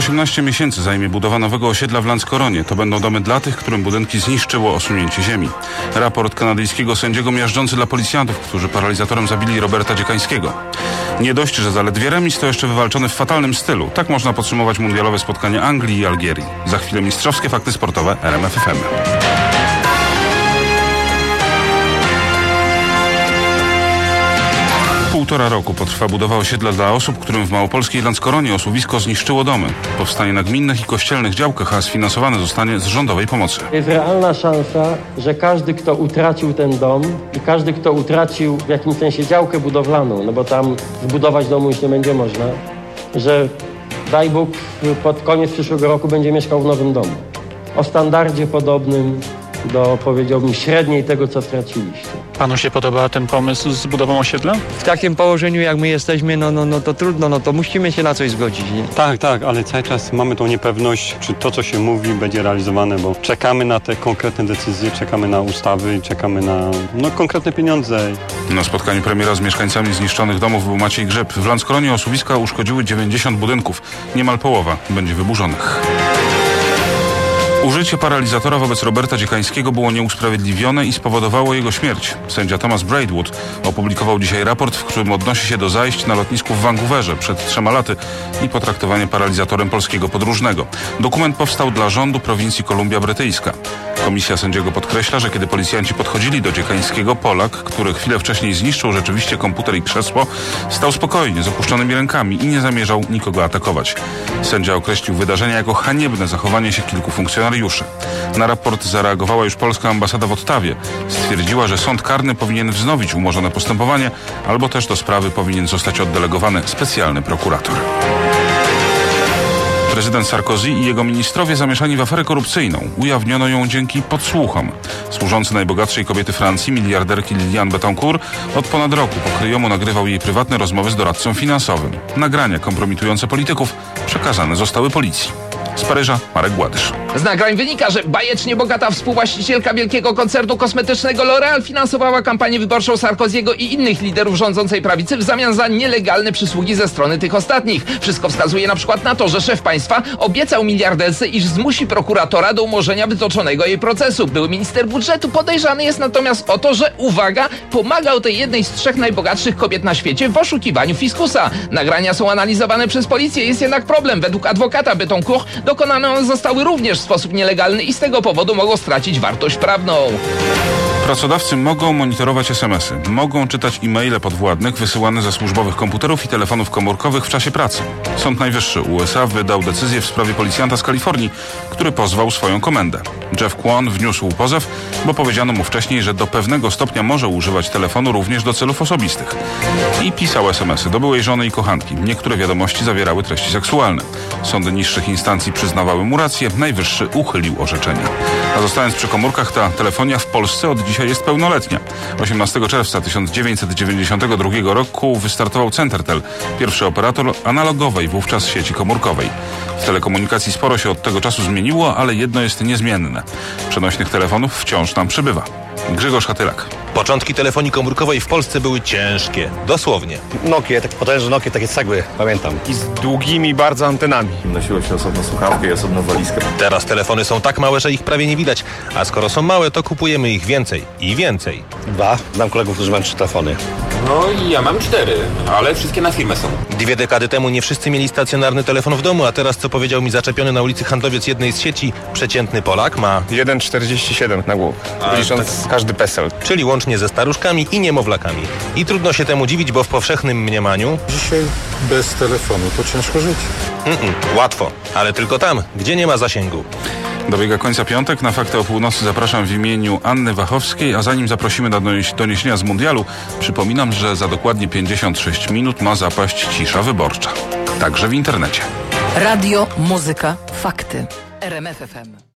18 miesięcy zajmie budowa nowego osiedla w Lanskoronie. To będą domy dla tych, którym budynki zniszczyło osunięcie ziemi. Raport kanadyjskiego sędziego miażdżący dla policjantów, którzy paralizatorem zabili Roberta Dziekańskiego. Nie dość, że zaledwie remis, to jeszcze wywalczony w fatalnym stylu. Tak można podsumować mundialowe spotkanie Anglii i Algierii. Za chwilę mistrzowskie fakty sportowe RMF Półtora roku potrwa budowa osiedla dla osób, którym w małopolskiej Landskoronie osuwisko zniszczyło domy. Powstanie na gminnych i kościelnych działkach, a sfinansowane zostanie z rządowej pomocy. Jest realna szansa, że każdy, kto utracił ten dom i każdy, kto utracił w jakimś sensie działkę budowlaną, no bo tam zbudować domu już nie będzie można, że daj Bóg pod koniec przyszłego roku będzie mieszkał w nowym domu. O standardzie podobnym do, powiedziałbym, średniej tego, co straciliście. Panu się podoba ten pomysł z budową osiedla? w takim położeniu, jak my jesteśmy, no, no, no to trudno, no to musimy się na coś zgodzić. Nie? Tak, tak, ale cały czas mamy tą niepewność, czy to, co się mówi, będzie realizowane, bo czekamy na te konkretne decyzje, czekamy na ustawy, czekamy na no, konkretne pieniądze. Na spotkaniu premiera z mieszkańcami zniszczonych domów był Maciej Grzeb. W Landskoronie osuwiska uszkodziły 90 budynków. Niemal połowa będzie wyburzonych. Użycie paralizatora wobec Roberta Dziekańskiego było nieusprawiedliwione i spowodowało jego śmierć. Sędzia Thomas Braidwood opublikował dzisiaj raport, w którym odnosi się do zajść na lotnisku w Vancouverze przed trzema laty i potraktowanie paralizatorem polskiego podróżnego. Dokument powstał dla rządu prowincji Kolumbia Brytyjska. Komisja sędziego podkreśla, że kiedy policjanci podchodzili do Dziekańskiego, Polak, który chwilę wcześniej zniszczył rzeczywiście komputer i krzesło, stał spokojnie, z opuszczonymi rękami i nie zamierzał nikogo atakować. Sędzia określił wydarzenia jako haniebne zachowanie się kilku funkcjonariuszy. Na raport zareagowała już polska ambasada w Ottawie. Stwierdziła, że sąd karny powinien wznowić umorzone postępowanie, albo też do sprawy powinien zostać oddelegowany specjalny prokurator. Prezydent Sarkozy i jego ministrowie zamieszani w aferę korupcyjną. Ujawniono ją dzięki podsłuchom. Służący najbogatszej kobiety Francji, miliarderki Liliane Betancourt, od ponad roku pokryjomu nagrywał jej prywatne rozmowy z doradcą finansowym. Nagrania kompromitujące polityków przekazane zostały policji. Z Paryża Marek Gładysz. Z nagrań wynika, że bajecznie bogata współwłaścicielka wielkiego koncernu kosmetycznego L'Oréal finansowała kampanię wyborczą Sarkoziego i innych liderów rządzącej prawicy w zamian za nielegalne przysługi ze strony tych ostatnich. Wszystko wskazuje na przykład na to, że szef państwa obiecał miliarderce, iż zmusi prokuratora do umorzenia wytoczonego jej procesu. Były minister budżetu podejrzany jest natomiast o to, że uwaga, pomagał tej jednej z trzech najbogatszych kobiet na świecie w oszukiwaniu fiskusa. Nagrania są analizowane przez policję, jest jednak problem. Według adwokata Betoncourt dokonane one zostały również w sposób nielegalny i z tego powodu mogą stracić wartość prawną. Pracodawcy mogą monitorować SMS-y, mogą czytać e-maile podwładnych wysyłane ze służbowych komputerów i telefonów komórkowych w czasie pracy. Sąd Najwyższy USA wydał decyzję w sprawie policjanta z Kalifornii, który pozwał swoją komendę. Jeff Kwon wniósł pozew, bo powiedziano mu wcześniej, że do pewnego stopnia może używać telefonu również do celów osobistych. I pisał SMS-y do byłej żony i kochanki. Niektóre wiadomości zawierały treści seksualne. Sądy niższych instancji przyznawały mu rację, Najwyższy uchylił orzeczenia. A zostając przy komórkach, ta telefonia w Polsce od dzisiaj jest pełnoletnia. 18 czerwca 1992 roku wystartował Centertel, pierwszy operator analogowej wówczas sieci komórkowej. W telekomunikacji sporo się od tego czasu zmieniło, ale jedno jest niezmienne. Przenośnych telefonów wciąż nam przybywa. Grzegorz Hatylak. Początki telefonii komórkowej w Polsce były ciężkie. Dosłownie. Nokie, tak potężne Nokie, takie cegły, pamiętam. i z długimi bardzo antenami. Nosiło się osobno słuchawkę i osobno walizkę. Teraz telefony są tak małe, że ich prawie nie widać. A skoro są małe, to kupujemy ich więcej i więcej. Dwa. Znam kolegów, którzy mają trzy telefony. No i ja mam cztery, ale wszystkie na firmę są. Dwie dekady temu nie wszyscy mieli stacjonarny telefon w domu, a teraz, co powiedział mi zaczepiony na ulicy handlowiec jednej z sieci, przeciętny Polak ma, 1,47 na głowę, licząc każdy PESEL. czyli łącznie ze staruszkami i niemowlakami. I trudno się temu dziwić, bo w powszechnym mniemaniu Dzisiaj bez telefonu to ciężko żyć. mm-mm, łatwo, ale tylko tam, gdzie nie ma zasięgu. Dobiega końca piątek. Na fakty o północy zapraszam w imieniu Anny Wachowskiej, a zanim zaprosimy na donieś- doniesienia z mundialu, przypominam, że za dokładnie 56 minut ma zapaść cisza wyborcza. Także w internecie. Radio, muzyka, fakty. RMF FM.